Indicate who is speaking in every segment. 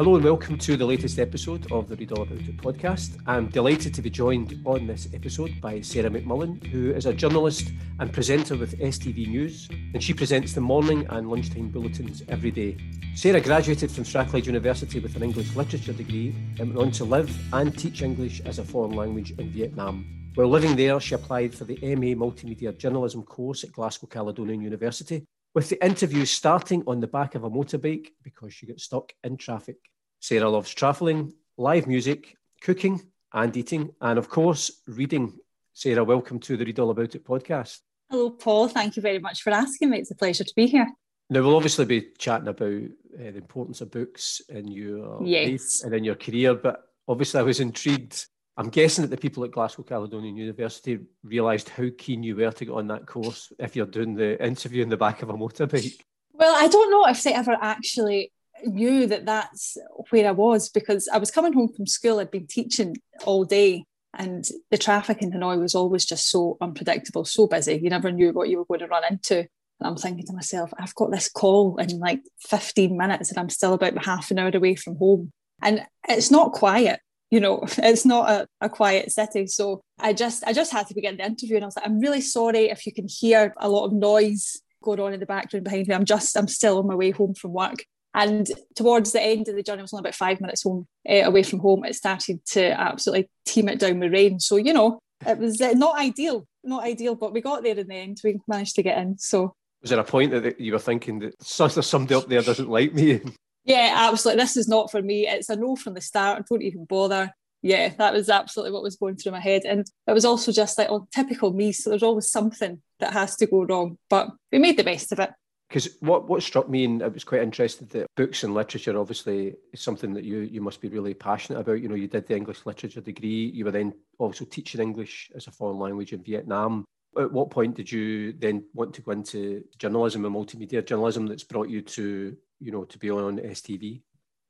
Speaker 1: Hello and welcome to the latest episode of the Read All About It podcast. I'm delighted to be joined on this episode by Sarah McMullen, who is a journalist and presenter with STV News, and she presents the morning and lunchtime bulletins every day. Sarah graduated from Strathclyde University with an English literature degree and went on to live and teach English as a foreign language in Vietnam. While living there, she applied for the MA Multimedia Journalism course at Glasgow Caledonian University with the interview starting on the back of a motorbike because she got stuck in traffic. Sarah loves travelling, live music, cooking and eating, and of course, reading. Sarah, welcome to the Read All About It podcast.
Speaker 2: Hello, Paul. Thank you very much for asking me. It's a pleasure to be here.
Speaker 1: Now, we'll obviously be chatting about uh, the importance of books in your
Speaker 2: yes.
Speaker 1: life and in your career, but obviously, I was intrigued I'm guessing that the people at Glasgow Caledonian University realised how keen you were to get on that course if you're doing the interview in the back of a motorbike.
Speaker 2: Well, I don't know if they ever actually knew that that's where I was because I was coming home from school. I'd been teaching all day, and the traffic in Hanoi was always just so unpredictable, so busy. You never knew what you were going to run into. And I'm thinking to myself, I've got this call in like 15 minutes, and I'm still about half an hour away from home. And it's not quiet you know it's not a, a quiet city so i just i just had to begin the interview and i was like i'm really sorry if you can hear a lot of noise going on in the background behind me i'm just i'm still on my way home from work and towards the end of the journey i was only about five minutes home uh, away from home it started to absolutely team it down with rain so you know it was uh, not ideal not ideal but we got there in the end we managed to get in so
Speaker 1: was there a point that you were thinking that somebody up there doesn't like me
Speaker 2: yeah, absolutely. This is not for me. It's a no from the start. Don't even bother. Yeah, that was absolutely what was going through my head. And it was also just like, oh, typical me. So there's always something that has to go wrong. But we made the best of it.
Speaker 1: Because what, what struck me, and I was quite interested that books and literature obviously is something that you you must be really passionate about. You know, you did the English literature degree. You were then also teaching English as a foreign language in Vietnam. At what point did you then want to go into journalism and multimedia journalism that's brought you to you know, to be on STV?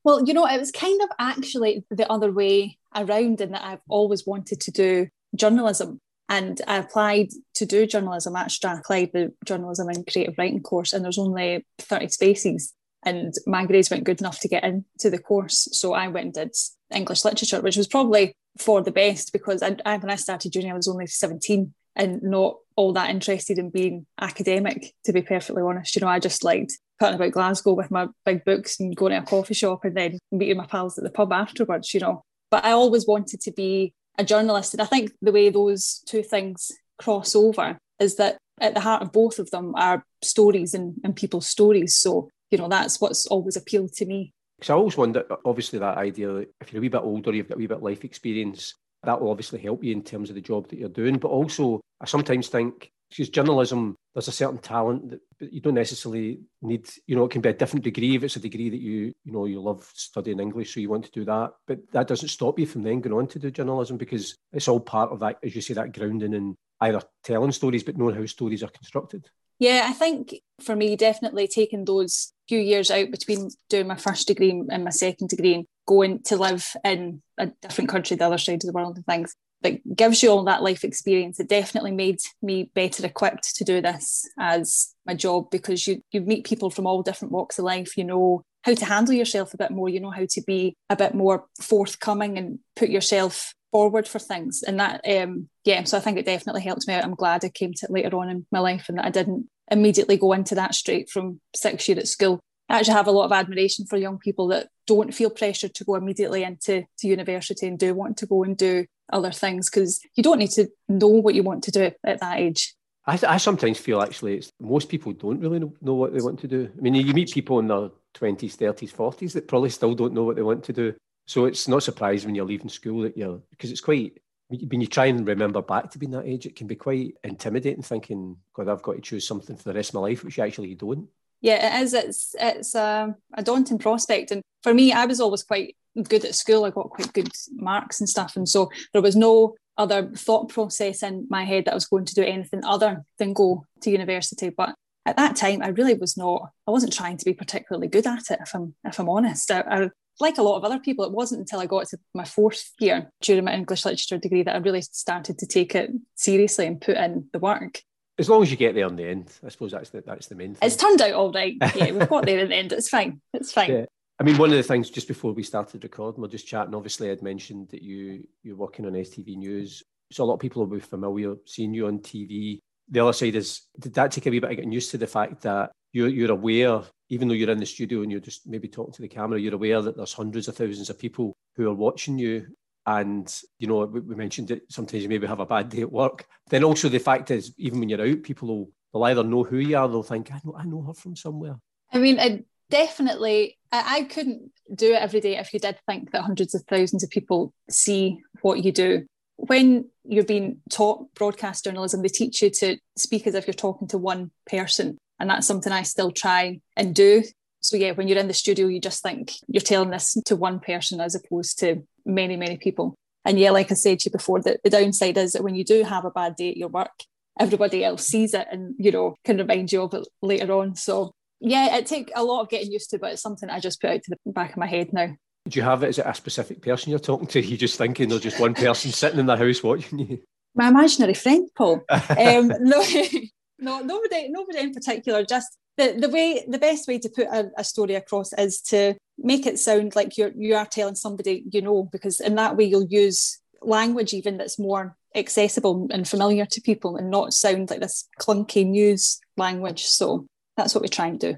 Speaker 2: Well, you know, it was kind of actually the other way around in that I've always wanted to do journalism. And I applied to do journalism at Strathclyde, the journalism and creative writing course, and there's only 30 spaces. And my grades weren't good enough to get into the course. So I went and did English literature, which was probably for the best because I, I, when I started uni, I was only 17 and not all that interested in being academic, to be perfectly honest. You know, I just liked cutting about Glasgow with my big books and going to a coffee shop and then meeting my pals at the pub afterwards, you know. But I always wanted to be a journalist. And I think the way those two things cross over is that at the heart of both of them are stories and, and people's stories. So, you know, that's what's always appealed to me.
Speaker 1: Because I always wonder, obviously, that idea if you're a wee bit older, you've got a wee bit life experience, that will obviously help you in terms of the job that you're doing. But also, I sometimes think because journalism, there's a certain talent that you don't necessarily need. You know, it can be a different degree if it's a degree that you, you know, you love studying English, so you want to do that. But that doesn't stop you from then going on to do journalism because it's all part of that, as you say, that grounding in either telling stories but knowing how stories are constructed.
Speaker 2: Yeah, I think for me, definitely taking those few years out between doing my first degree and my second degree and going to live in a different country, the other side of the world and things, that gives you all that life experience. It definitely made me better equipped to do this as my job because you you meet people from all different walks of life. You know how to handle yourself a bit more. You know how to be a bit more forthcoming and put yourself forward for things. And that um yeah, so I think it definitely helped me out. I'm glad I came to it later on in my life and that I didn't immediately go into that straight from six year at school. I actually have a lot of admiration for young people that don't feel pressured to go immediately into to university and do want to go and do other things because you don't need to know what you want to do at that age.
Speaker 1: I, I sometimes feel actually it's most people don't really know what they want to do. I mean, you meet people in their 20s, 30s, 40s that probably still don't know what they want to do. So it's not surprising when you're leaving school that you're, because it's quite, when you try and remember back to being that age, it can be quite intimidating thinking, God, I've got to choose something for the rest of my life, which actually you don't.
Speaker 2: Yeah, it is. It's, it's a, a daunting prospect. And for me, I was always quite good at school. I got quite good marks and stuff. And so there was no other thought process in my head that I was going to do anything other than go to university. But at that time, I really was not, I wasn't trying to be particularly good at it, if I'm, if I'm honest. I, I, like a lot of other people, it wasn't until I got to my fourth year during my English literature degree that I really started to take it seriously and put in the work.
Speaker 1: As long as you get there in the end, I suppose that's the, that's the main thing.
Speaker 2: It's turned out all right. Yeah, we've got there in the end. It's fine. It's fine. Yeah.
Speaker 1: I mean, one of the things just before we started recording, we're just chatting. Obviously, I'd mentioned that you you're working on STV News, so a lot of people will be familiar seeing you on TV. The other side is, did that take a wee bit of getting used to the fact that you're you're aware, even though you're in the studio and you're just maybe talking to the camera, you're aware that there's hundreds of thousands of people who are watching you. And you know, we mentioned that sometimes you maybe have a bad day at work. Then also the fact is, even when you're out, people will, they'll either know who you are, they'll think, I know, I know her from somewhere.
Speaker 2: I mean, it definitely I, I couldn't do it every day if you did think that hundreds of thousands of people see what you do when you're being taught broadcast journalism they teach you to speak as if you're talking to one person and that's something i still try and do so yeah when you're in the studio you just think you're telling this to one person as opposed to many many people and yeah like i said to you before the, the downside is that when you do have a bad day at your work everybody else sees it and you know can remind you of it later on so yeah, it take a lot of getting used to, but it's something I just put out to the back of my head now.
Speaker 1: Do you have it? Is it a specific person you're talking to? You just thinking there's just one person sitting in the house watching you?
Speaker 2: My imaginary friend, Paul. um, no, no, nobody, nobody in particular. Just the, the way, the best way to put a, a story across is to make it sound like you're you are telling somebody you know, because in that way you'll use language even that's more accessible and familiar to people, and not sound like this clunky news language. So that's what we try and do.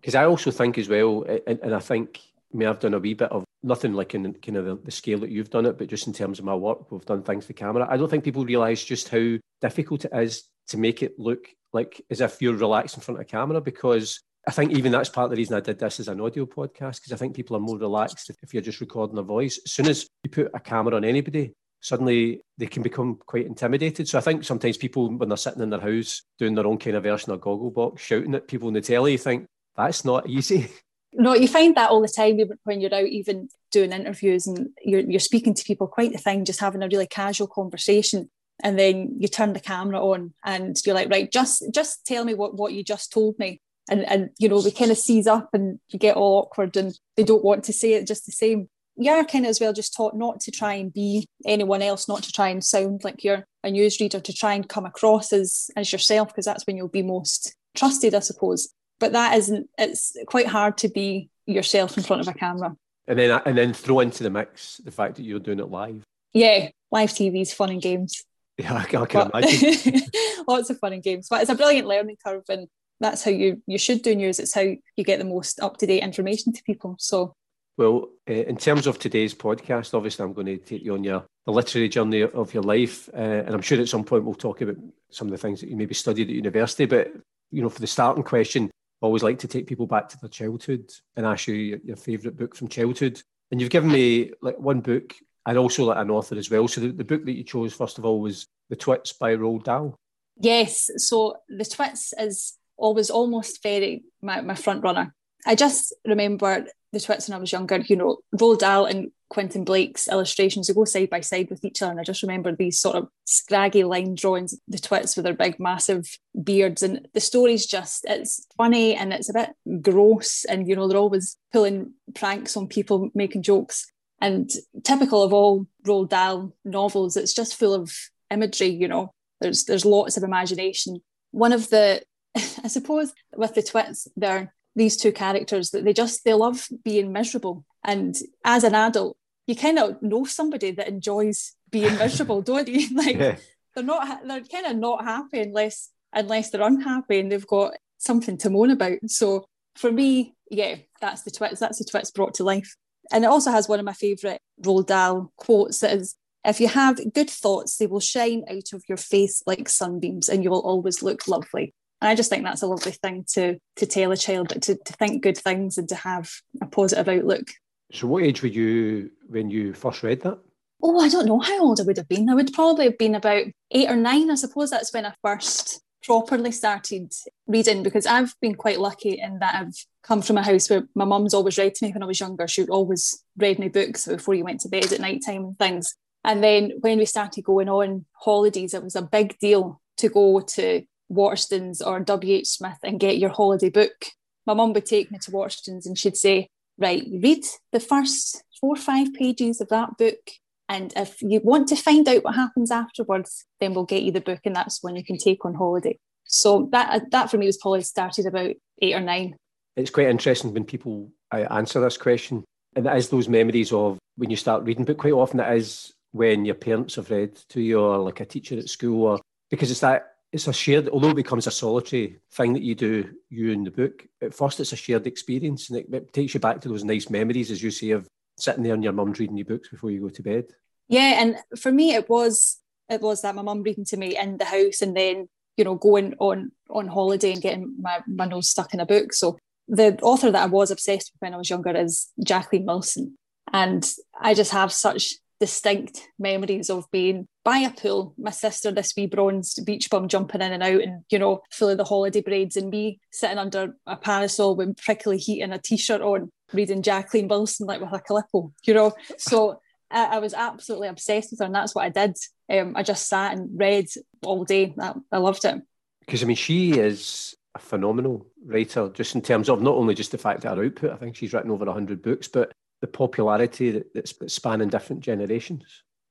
Speaker 1: Because I also think as well, and, and I think I mean, I've done a wee bit of nothing like in kind of the, the, scale that you've done it, but just in terms of my work, we've done things to camera. I don't think people realise just how difficult it is to make it look like as if you're relaxed in front of camera because I think even that's part of the reason I did this as an audio podcast because I think people are more relaxed if, you're just recording a voice. As soon as you put a camera on anybody, suddenly they can become quite intimidated. So I think sometimes people, when they're sitting in their house doing their own kind of version of Gogglebox, shouting at people in the telly, you think that's not easy.
Speaker 2: No, you find that all the time when you're out, even doing interviews and you're, you're speaking to people, quite the thing, just having a really casual conversation. And then you turn the camera on and you're like, right, just just tell me what, what you just told me. And, and you know, they kind of seize up and you get all awkward and they don't want to say it just the same you're kind of as well just taught not to try and be anyone else, not to try and sound like you're a newsreader, to try and come across as as yourself, because that's when you'll be most trusted, I suppose. But that isn't. It's quite hard to be yourself in front of a camera.
Speaker 1: And then and then throw into the mix the fact that you're doing it live.
Speaker 2: Yeah, live TV is fun and games.
Speaker 1: Yeah, I can, I can imagine.
Speaker 2: lots of fun and games, but it's a brilliant learning curve, and that's how you you should do news. It's how you get the most up to date information to people. So
Speaker 1: well, uh, in terms of today's podcast, obviously, I'm going to take you on your the literary journey of your life, uh, and I'm sure at some point we'll talk about some of the things that you maybe studied at university. But you know, for the starting question, I always like to take people back to their childhood and ask you your, your favourite book from childhood. And you've given me like one book, and also like an author as well. So the, the book that you chose first of all was The Twits by Roald Dahl.
Speaker 2: Yes, so The Twits is always almost very my, my front runner. I just remember the Twits when I was younger, you know, Roald Dahl and Quentin Blake's illustrations, they go side by side with each other. And I just remember these sort of scraggy line drawings, the Twits with their big, massive beards. And the story's just, it's funny and it's a bit gross. And, you know, they're always pulling pranks on people, making jokes. And typical of all Roald Dahl novels, it's just full of imagery, you know, there's, there's lots of imagination. One of the, I suppose, with the Twits, they're these two characters that they just they love being miserable. And as an adult you kind of know somebody that enjoys being miserable don't you? Like yeah. they're not they're kind of not happy unless unless they're unhappy and they've got something to moan about. So for me yeah that's the twits that's the twits brought to life and it also has one of my favorite Roald Dahl quotes that is if you have good thoughts they will shine out of your face like sunbeams and you will always look lovely and I just think that's a lovely thing to to tell a child, but to, to think good things and to have a positive outlook.
Speaker 1: So, what age were you when you first read that?
Speaker 2: Oh, I don't know how old I would have been. I would probably have been about eight or nine. I suppose that's when I first properly started reading because I've been quite lucky in that I've come from a house where my mum's always read to me when I was younger. She would always read me books before you went to bed at night time and things. And then when we started going on holidays, it was a big deal to go to Waterstones or WH Smith and get your holiday book. My mum would take me to Waterstones and she'd say, Right, read the first four or five pages of that book. And if you want to find out what happens afterwards, then we'll get you the book, and that's when you can take on holiday. So that uh, that for me was probably started about eight or nine.
Speaker 1: It's quite interesting when people uh, answer this question, and it is those memories of when you start reading. But quite often it is when your parents have read to you, or like a teacher at school, or because it's that it's a shared, although it becomes a solitary thing that you do, you and the book, at first it's a shared experience and it, it, takes you back to those nice memories, as you say, of sitting there and your mum's reading you books before you go to bed.
Speaker 2: Yeah, and for me it was it was that my mum reading to me in the house and then, you know, going on on holiday and getting my, my nose stuck in a book. So the author that I was obsessed with when I was younger is Jacqueline Wilson. And I just have such distinct memories of being by a pool, my sister, this wee bronzed beach bum jumping in and out and, you know, full of the holiday braids, and me sitting under a parasol with prickly heat and a t shirt on, reading Jacqueline Wilson like with a Calippo, you know. So I, I, was absolutely obsessed with her, and that's what I did. Um, I just sat and read all day. I, I loved it.
Speaker 1: Because, I mean, she is a phenomenal writer, just in terms of not only just the fact that her output, I think she's written over 100 books, but the popularity that, that's spanning different generations.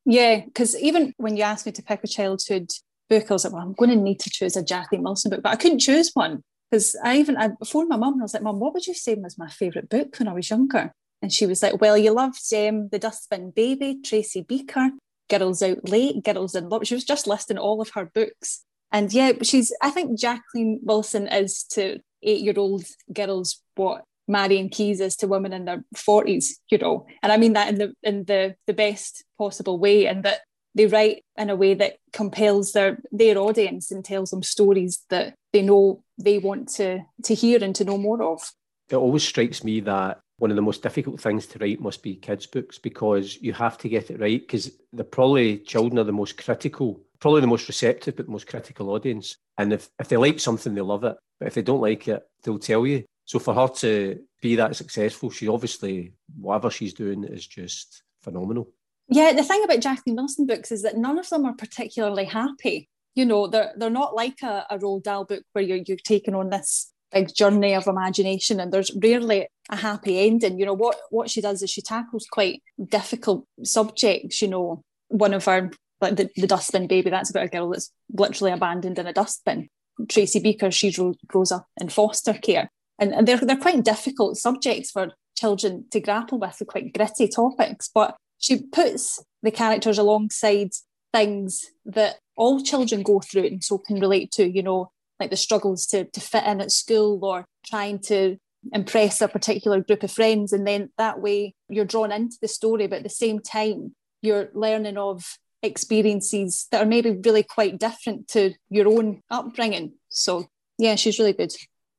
Speaker 2: Yeah, because even when you asked me to pick a childhood book, I was like, well, I'm going to need to choose a Jackie Wilson book, but I couldn't choose one because I even I phoned my mum and I was like, Mum, what would you say was my favourite book when I was younger? And she was like, Well, you loved um, The Dustbin Baby, Tracy Beaker, Girls Out Late, Girls in Love. She was just listing all of her books. And yeah, she's, I think Jacqueline Wilson is to eight year old girls what Marian Keyes is to women in their 40s, you know. And I mean that in the in the the best possible way and that they write in a way that compels their their audience and tells them stories that they know they want to to hear and to know more of.
Speaker 1: It always strikes me that one of the most difficult things to write must be kids' books because you have to get it right because they're probably children are the most critical, probably the most receptive, but the most critical audience. And if, if they like something, they love it. But if they don't like it, they'll tell you. So for her to be that successful, she obviously, whatever she's doing is just phenomenal.
Speaker 2: Yeah, the thing about Jacqueline Wilson books is that none of them are particularly happy. You know, they're they're not like a, a Roald Dahl book where you're you're taking on this big journey of imagination and there's rarely a happy ending. You know, what what she does is she tackles quite difficult subjects, you know. One of her like the, the dustbin baby, that's about a girl that's literally abandoned in a dustbin. Tracy Beaker, she grows up in foster care and, and they're, they're quite difficult subjects for children to grapple with, they're quite gritty topics. But she puts the characters alongside things that all children go through and so can relate to, you know, like the struggles to, to fit in at school or trying to impress a particular group of friends. And then that way you're drawn into the story, but at the same time, you're learning of experiences that are maybe really quite different to your own upbringing. So, yeah, she's really good.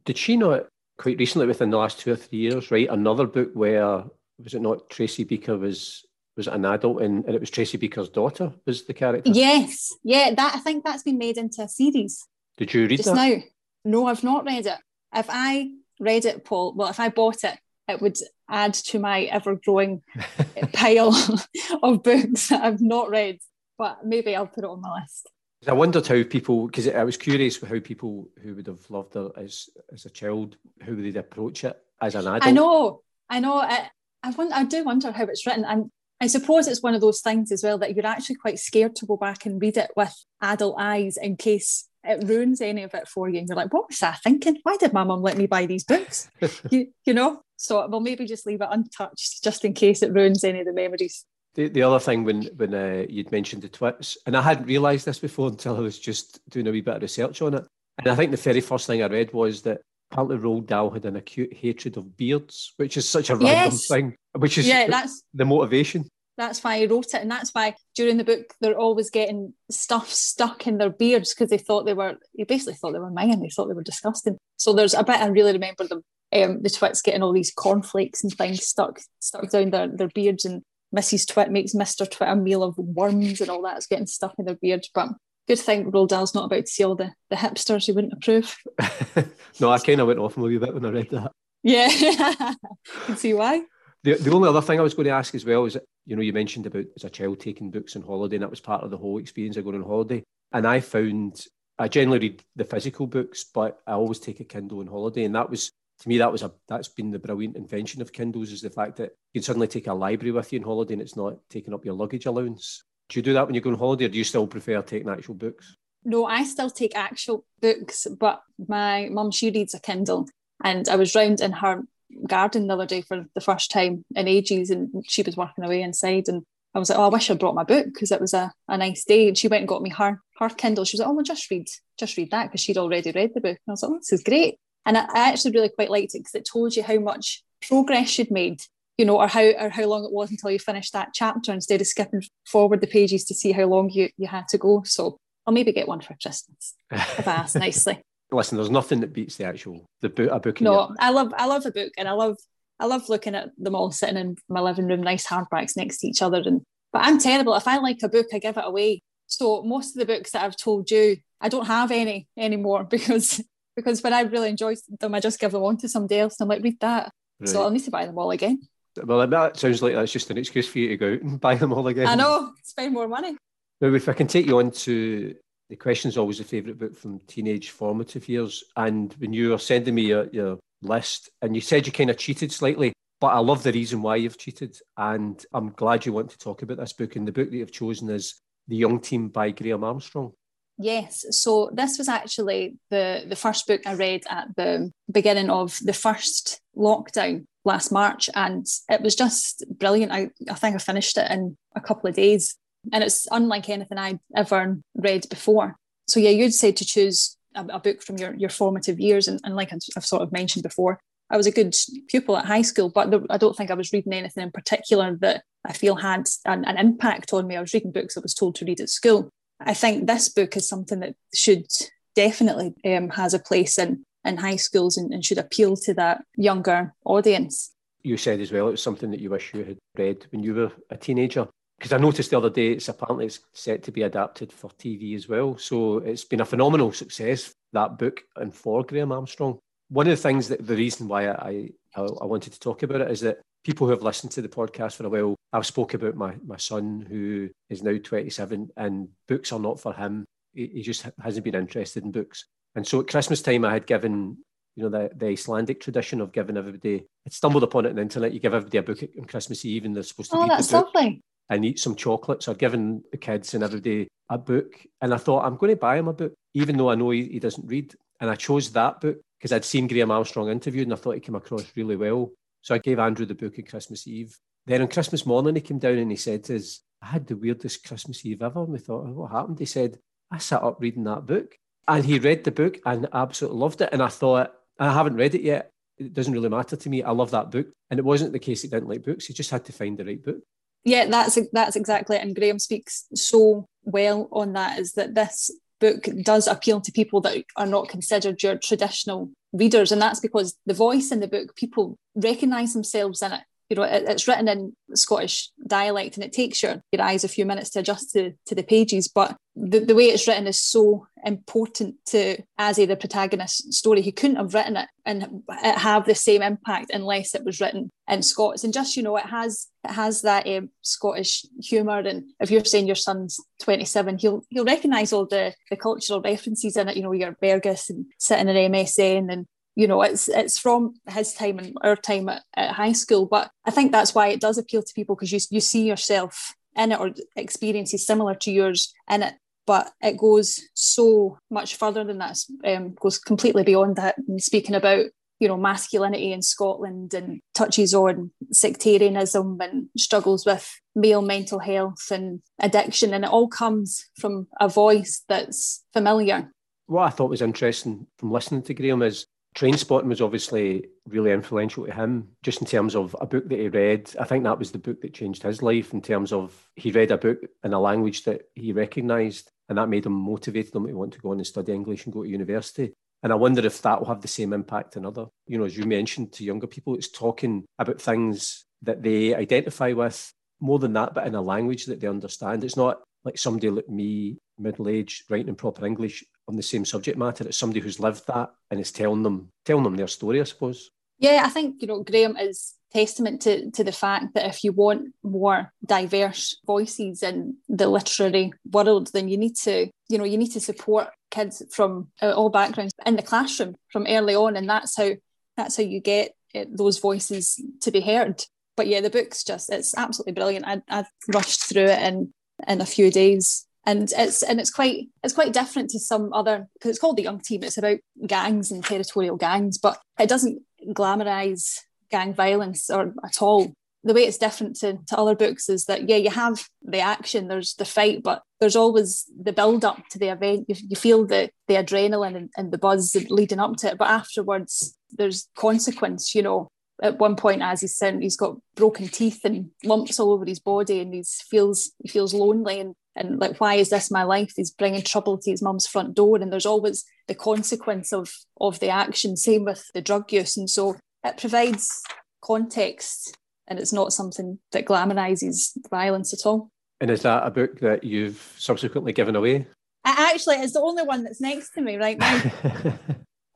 Speaker 1: Did she not quite recently, within the last two or three years, write another book where was it not Tracy Beaker was was an adult and, and it was Tracy Beaker's daughter was the character?
Speaker 2: Yes, yeah, that I think that's been made into a series.
Speaker 1: Did you read
Speaker 2: just
Speaker 1: that?
Speaker 2: now? No, I've not read it. If I read it, Paul, well, if I bought it, it would add to my ever growing pile of books that I've not read. But maybe I'll put it on my list.
Speaker 1: I wondered how people, because I was curious how people who would have loved her as as a child, how they'd approach it as an adult.
Speaker 2: I know, I know. I, I, wonder, I do wonder how it's written, and I suppose it's one of those things as well that you're actually quite scared to go back and read it with adult eyes in case it ruins any of it for you. And you're like, what was I thinking? Why did my mum let me buy these books? you, you know. So we'll maybe just leave it untouched just in case it ruins any of the memories.
Speaker 1: The, the other thing when when uh, you'd mentioned the twits, and I hadn't realised this before until I was just doing a wee bit of research on it. And I think the very first thing I read was that apparently Roald Dahl had an acute hatred of beards, which is such a random yes. thing. Which is yeah, that's the motivation.
Speaker 2: That's why I wrote it, and that's why during the book they're always getting stuff stuck in their beards because they thought they were. They basically thought they were mine. They thought they were disgusting. So there's a bit I really remember them. Um, the twits getting all these cornflakes and things stuck stuck down their, their beards and Mrs. Twit makes Mr. Twit a meal of worms and all that's getting stuck in their beards. But Good thing Roald Dahl's not about to see all the, the hipsters who wouldn't approve.
Speaker 1: no, I kind of went off a wee bit when I read that.
Speaker 2: Yeah, can see why.
Speaker 1: The, the only other thing I was going to ask as well is, you know, you mentioned about as a child taking books on holiday, and that was part of the whole experience of going on holiday. And I found I generally read the physical books, but I always take a Kindle on holiday, and that was to me that was a that's been the brilliant invention of Kindles is the fact that you can suddenly take a library with you on holiday, and it's not taking up your luggage allowance. Do you do that when you go on holiday, or do you still prefer taking actual books?
Speaker 2: No, I still take actual books, but my mum she reads a Kindle, and I was round in her garden the other day for the first time in ages, and she was working away inside, and I was like, oh, I wish I'd brought my book because it was a, a nice day. And she went and got me her her Kindle. She was like, oh, well, just read, just read that because she'd already read the book. And I was like, oh, this is great. And I, I actually really quite liked it because it told you how much progress you'd made, you know, or how or how long it was until you finished that chapter instead of skipping forward the pages to see how long you, you had to go. So I'll maybe get one for Christmas if I ask nicely.
Speaker 1: Listen, there's nothing that beats the actual the book a book.
Speaker 2: No, I love I love a book and I love I love looking at them all sitting in my living room, nice hardbacks next to each other. And but I'm terrible. If I like a book, I give it away. So most of the books that I've told you, I don't have any anymore because because when I really enjoy them, I just give them on to somebody else. And I'm like, read that. Right. So I'll need to buy them all again.
Speaker 1: Well, that sounds like that's just an excuse for you to go out and buy them all again.
Speaker 2: I know, spend more money.
Speaker 1: Now, if I can take you on to the question's always a favourite book from teenage formative years. And when you were sending me your, your list, and you said you kind of cheated slightly, but I love the reason why you've cheated. And I'm glad you want to talk about this book. And the book that you've chosen is The Young Team by Graeme Armstrong.
Speaker 2: Yes, so this was actually the the first book I read at the beginning of the first lockdown last March, and it was just brilliant. I, I think I finished it in a couple of days, and it's unlike anything I'd ever read before. So yeah, you'd say to choose a, a book from your your formative years, and, and like I've sort of mentioned before, I was a good pupil at high school, but I don't think I was reading anything in particular that I feel had an, an impact on me. I was reading books I was told to read at school. I think this book is something that should definitely um, has a place in in high schools and, and should appeal to that younger audience.
Speaker 1: You said as well it was something that you wish you had read when you were a teenager. Because I noticed the other day it's apparently it's set to be adapted for TV as well. So it's been a phenomenal success, that book, and for Graeme Armstrong. One of the things that the reason why I, I, I wanted to talk about it is that people who have listened to the podcast for a while, I've spoke about my, my son who is now 27 and books are not for him. He, he just hasn't been interested in books. And so at Christmas time, I had given, you know, the, the Icelandic tradition of giving everybody, I stumbled upon it on the internet, you give everybody a book on Christmas Eve and they're supposed to
Speaker 2: oh,
Speaker 1: read
Speaker 2: that's
Speaker 1: the book
Speaker 2: lovely.
Speaker 1: And eat some chocolates. I'd given the kids and everybody a book. And I thought, I'm going to buy him a book, even though I know he, he doesn't read. And I chose that book because I'd seen Graeme Armstrong interviewed and I thought he came across really well. So I gave Andrew the book on Christmas Eve. Then on Christmas morning, he came down and he said to us, I had the weirdest Christmas Eve ever. And we thought, oh, what happened? He said, I sat up reading that book. And he read the book and absolutely loved it. And I thought, I haven't read it yet. It doesn't really matter to me. I love that book. And it wasn't the case he didn't like books. He just had to find the right book.
Speaker 2: Yeah, that's that's exactly it. And Graeme speaks so well on that is that this book does appeal to people that are not considered your traditional readers. And that's because the voice in the book, people recognize themselves in it you know, it, it's written in Scottish dialect and it takes your, your eyes a few minutes to adjust to, to the pages. But the, the way it's written is so important to Azzy, the protagonist's story. He couldn't have written it and it have the same impact unless it was written in Scots. And just, you know, it has it has that um, Scottish humour. And if you're saying your son's 27, he'll he'll recognise all the, the cultural references in it, you know, your Berghaus and sitting in MSN and you know it's it's from his time and our time at, at high school. But i think that's why it does appeal to people because you, you see yourself in it or experiences similar to yours in it but it goes so much further than that. Um, goes completely beyond that. And speaking about you know masculinity in scotland and touches on sectarianism and struggles with male mental health and addiction and it all comes from a voice that's familiar.
Speaker 1: What I thought was interesting from listening to Graeme is Trainspotting was obviously really influential to him, just in terms of a book that he read. I think that was the book that changed his life in terms of he read a book in a language that he recognised, and that made him motivated him to want to go on and study English and go to university. And I wonder if that will have the same impact on other, you know, as you mentioned to younger people, it's talking about things that they identify with more than that, but in a language that they understand. It's not like somebody like me middle age writing in proper English on the same subject matter. It's somebody who's lived that and is telling them telling them their story, I suppose.
Speaker 2: Yeah, I think you know Graeme is testament to, to the fact that if you want more diverse voices in the literary world, then you need to, you know, you need to support kids from uh, all backgrounds in the classroom from early on, and that's how that's how you get uh, those voices to be heard. But yeah, the book's just it's absolutely brilliant. I, I've rushed through it in in a few days and it's and it's quite it's quite different to some other because it's called the young team. It's about gangs and territorial gangs but it doesn't glamorize gang violence or at all. The way it's different to, to other books is that yeah you have the action there's the fight but there's always the build up to the event. You, you feel the the adrenaline and, and the buzz leading up to it but afterwards there's consequence you know. At one point as he's saying he's got broken teeth and lumps all over his body and he feels he feels lonely and and like why is this my life? He's bringing trouble to his mum's front door and there's always the consequence of of the action. Same with the drug use. And so it provides context and it's not something that glamorizes violence at all.
Speaker 1: And is that a book that you've subsequently given away?
Speaker 2: I actually it's the only one that's next to me right now.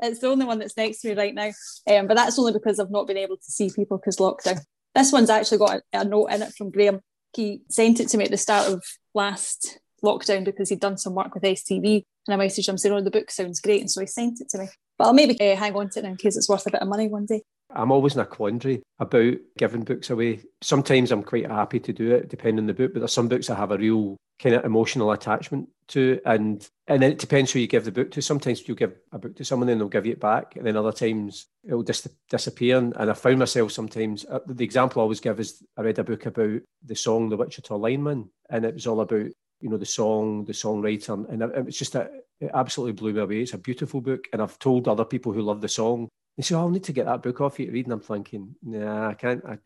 Speaker 2: It's the only one that's next to me right now. Um, but that's only because i've not been able to see people because lockdown. This one's actually got a, a note in it from graeme he sent it to me at the start of last lockdown because he'd done some work with STV and I messaged him saying, oh, the book sounds great. And so he sent it to me. But I'll maybe uh, hang on to it in case it's worth a bit of money one day.
Speaker 1: I'm always in a quandary about giving books away. Sometimes I'm quite happy to do it, depending on the book, but there's some books I have a real kind of emotional attachment to. And and then it depends who you give the book to. Sometimes you'll give a book to someone and they'll give you it back. And then other times it'll dis- disappear. And I found myself sometimes, uh, the example I always give is I read a book about the song The Wichita Lineman. And it was all about you know the song, the songwriter, and it was just a, it absolutely blew me away. It's a beautiful book, and I've told other people who love the song. They say, "Oh, I'll need to get that book off you to read," and I'm thinking, "Nah, I can't. I,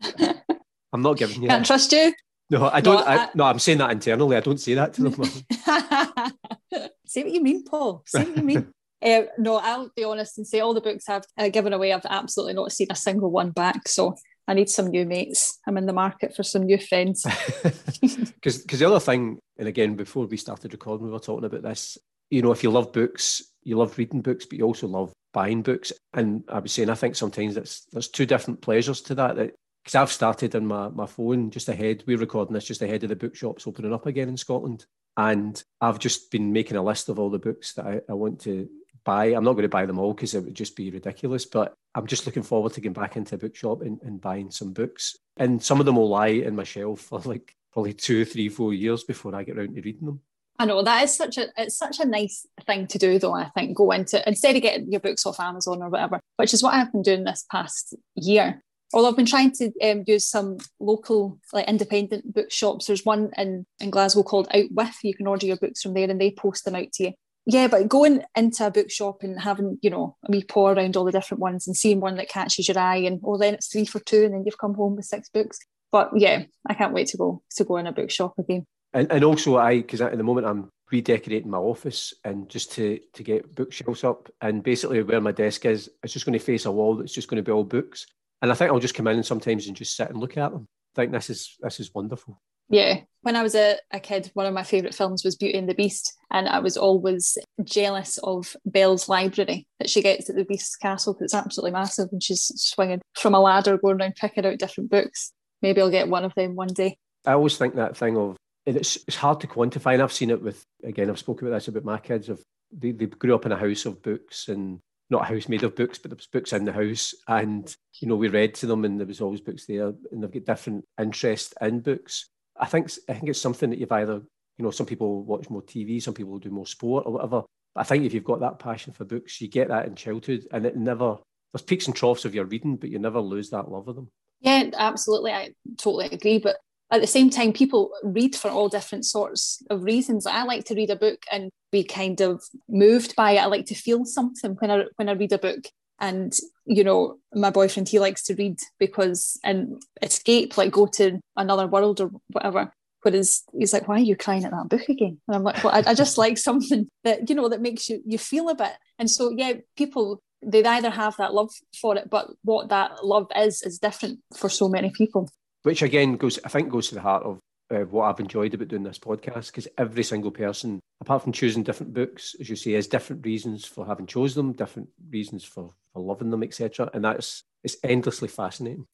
Speaker 1: am not giving you.
Speaker 2: Can't trust you."
Speaker 1: No, I don't. No, I, I, no, I'm saying that internally. I don't say that to them.
Speaker 2: say what you mean, Paul. Say what you mean. Uh, no, I'll be honest and say all the books I've uh, given away, I've absolutely not seen a single one back. So I need some new mates. I'm in the market for some new friends.
Speaker 1: Because the other thing, and again, before we started recording, we were talking about this. You know, if you love books, you love reading books, but you also love buying books. And I was saying, I think sometimes that's there's two different pleasures to that. That because I've started on my, my phone just ahead. We're recording this just ahead of the bookshops opening up again in Scotland. And I've just been making a list of all the books that I, I want to buy. I'm not going to buy them all because it would just be ridiculous, but I'm just looking forward to getting back into a bookshop and, and buying some books. And some of them will lie in my shelf for like probably two, three, four years before I get around to reading them.
Speaker 2: I know that is such a it's such a nice thing to do though. I think go into instead of getting your books off Amazon or whatever, which is what I've been doing this past year. Although I've been trying to um, use some local, like independent bookshops. There's one in, in Glasgow called Out With. You can order your books from there and they post them out to you. Yeah, but going into a bookshop and having, you know, a wee around all the different ones and seeing one that catches your eye and oh then it's three for two and then you've come home with six books. But yeah, I can't wait to go to go in a bookshop again.
Speaker 1: And, and also I because at the moment I'm redecorating my office and just to to get bookshelves up and basically where my desk is, it's just going to face a wall that's just going to be all books. And I think I'll just come in sometimes and just sit and look at them. I think this is this is wonderful.
Speaker 2: Yeah. When I was a, a kid, one of my favourite films was Beauty and the Beast. And I was always jealous of Belle's library that she gets at the Beast's castle because it's absolutely massive and she's swinging from a ladder going around picking out different books. Maybe I'll get one of them one day.
Speaker 1: I always think that thing of it's, it's hard to quantify. And I've seen it with, again, I've spoken about this about my kids. Of they, they grew up in a house of books and not a house made of books, but there was books in the house. And, you know, we read to them and there was always books there and they've got different interest in books. I think I think it's something that you've either you know some people watch more TV, some people do more sport or whatever. But I think if you've got that passion for books, you get that in childhood, and it never there's peaks and troughs of your reading, but you never lose that love of them.
Speaker 2: Yeah, absolutely. I totally agree. But at the same time, people read for all different sorts of reasons. I like to read a book and be kind of moved by it. I like to feel something when I when I read a book. And you know my boyfriend he likes to read because and escape like go to another world or whatever. Whereas he's like why are you crying at that book again? And i'm like well I, I just like something that you know that makes you you feel a bit. And so yeah people they either have that love for it but what that love is is different for so many people
Speaker 1: which again goes i think goes to the heart of uh, what I've enjoyed about doing this podcast because every single person, apart from choosing different books, as you say, has different reasons for having chose them, different reasons for, for loving them, etc. And that's it's endlessly fascinating.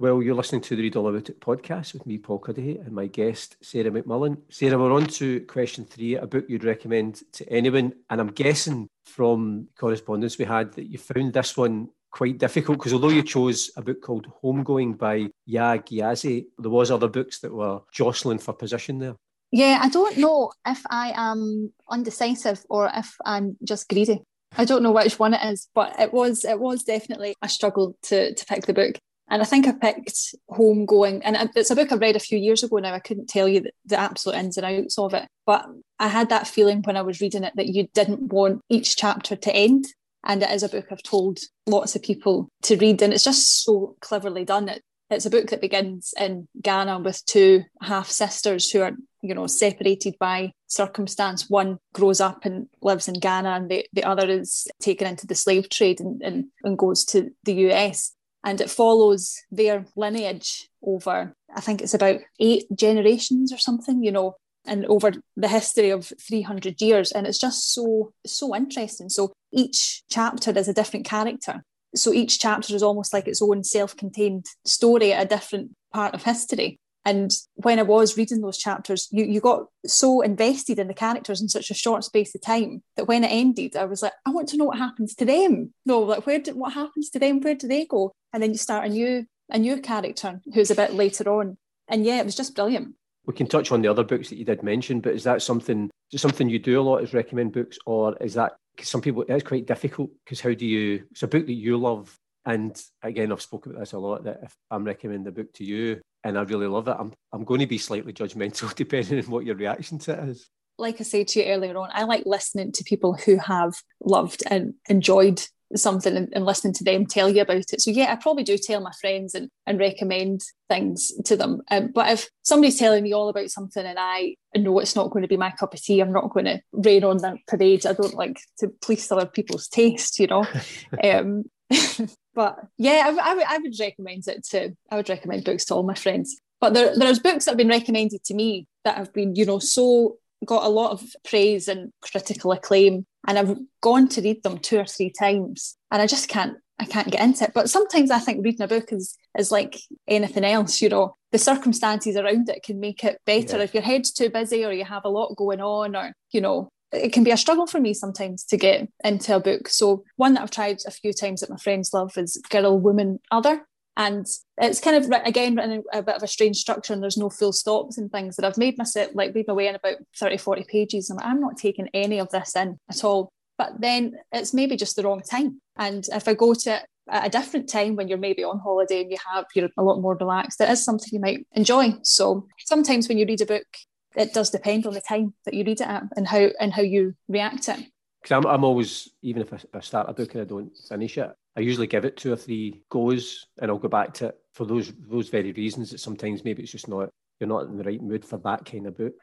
Speaker 1: Well, you're listening to the Read All About It podcast with me, Paul Cuddihy, and my guest, Sarah McMullen. Sarah, we're on to question three, a book you'd recommend to anyone. And I'm guessing from correspondence we had that you found this one quite difficult because although you chose a book called Homegoing by Yaa Gyasi, there was other books that were jostling for position there.
Speaker 2: Yeah, I don't know if I am undecisive or if I'm just greedy. I don't know which one it is, but it was it was definitely a struggle to to pick the book. And I think I picked Homegoing, and it's a book I read a few years ago now. I couldn't tell you the, the absolute ins and outs of it, but I had that feeling when I was reading it that you didn't want each chapter to end. And it is a book I've told lots of people to read, and it's just so cleverly done. It, it's a book that begins in Ghana with two half sisters who are, you know, separated by circumstance. One grows up and lives in Ghana, and the, the other is taken into the slave trade and, and, and goes to the US and it follows their lineage over i think it's about eight generations or something you know and over the history of 300 years. And it's just so so interesting. So each chapter is a different character. So each chapter is almost like its own self-contained story at a different part of history and when I was reading those chapters, you, you got so invested in the characters in such a short space of time that when it ended, I was like, I want to know what happens to them. No, like where did what happens to them? Where do they go? And then you start a new a new character who's a bit later on. And yeah, it was just brilliant.
Speaker 1: We can touch on the other books that you did mention, but is that something is something you do a lot is recommend books, or is that some people it's quite difficult because how do you it's a book that you love and again, I've spoken about this a lot that if I'm recommending the book to you and I really love it, I'm, I'm going to be slightly judgmental depending on what your reaction to it is.
Speaker 2: Like I said to you earlier on, I like listening to people who have loved and enjoyed something and, and, listening to them tell you about it. So yeah, I probably do tell my friends and, and recommend things to them. Um, but if somebody's telling me all about something and I know it's not going to be my cup of tea, I'm not going to rain on their parade. I don't like to please other people's taste, you know. um, but yeah, I, I, would, would recommend it to. I would recommend books to all my friends. But there, there's books that have been recommended to me that have been, you know, so got a lot of praise and critical acclaim, and I've gone to read them two or three times, and I just can't. I can't get into it. But sometimes I think reading a book is is like anything else, you know. The circumstances around it can make it better. Yeah. If your head's too busy or you have a lot going on or, you know, it can be a struggle for me sometimes to get into a book. So one that I've tried a few times that my friends love is Girl, Woman, Other. And it's kind of again written a bit of a strange structure and there's no full stops and things that I've made myself like made my way in about 30, 40 pages. And I'm not taking any of this in at all. But then it's maybe just the wrong time. And if I go to at a different time when you're maybe on holiday and you have you're a lot more relaxed, it is something you might enjoy. So sometimes when you read a book, it does depend on the time that you read it at and how and how you react to it.
Speaker 1: Because I'm, I'm always, even if I, I, start a book and I don't finish it, I usually give it two or three goes and I'll go back to it for those those very reasons that sometimes maybe it's just not you're not in the right mood for that kind of book.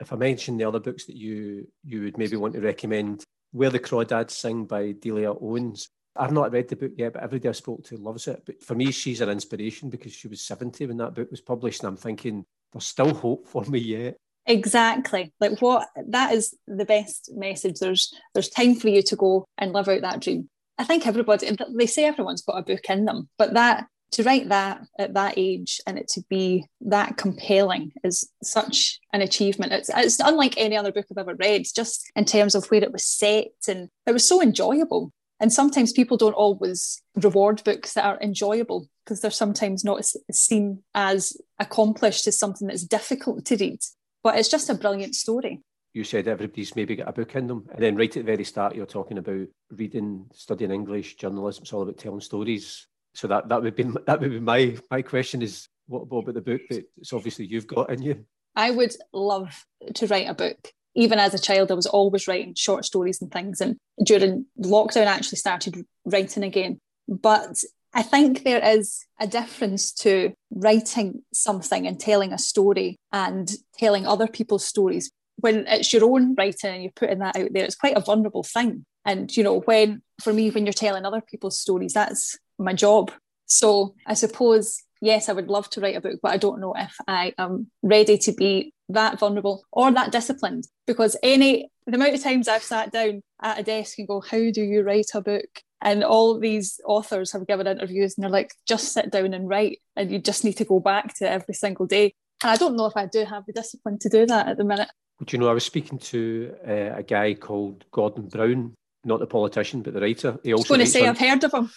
Speaker 1: If I mention the other books that you you would maybe want to recommend, Where the Crawdads Sing by Delia Owens. I've not read the book yet, but everybody I spoke to loves it. But for me, she's an inspiration because she was 70 when that book was published. And I'm thinking, there's still hope for me yet.
Speaker 2: Exactly. Like what that is the best message. There's there's time for you to go and live out that dream. I think everybody they say everyone's got a book in them, but that to write that at that age and it to be that compelling is such an achievement. It's, it's unlike any other book I've ever read, just in terms of where it was set and it was so enjoyable. And sometimes people don't always reward books that are enjoyable because they're sometimes not seen as accomplished as something that's difficult to read. But it's just a brilliant story.
Speaker 1: You said everybody's maybe got a book in them. And then right at the very start, you're talking about reading, studying English, journalism. It's all about telling stories. So that, that would be that would be my my question is what about the book that it's obviously you've got in you?
Speaker 2: I would love to write a book. Even as a child, I was always writing short stories and things. And during lockdown, I actually started writing again. But I think there is a difference to writing something and telling a story and telling other people's stories. When it's your own writing and you're putting that out there, it's quite a vulnerable thing. And, you know, when, for me, when you're telling other people's stories, that's my job. So I suppose, yes, I would love to write a book, but I don't know if I am ready to be that vulnerable or that disciplined because any, the amount of times I've sat down at a desk and go, how do you write a book? And all these authors have given interviews and they're like, just sit down and write. And you just need to go back to every single day. And I don't know if I do have the discipline to do that at the minute.
Speaker 1: Do you know, I was speaking to uh, a guy called Gordon Brown, not the politician, but the writer.
Speaker 2: He also I was going to say. I've heard of him.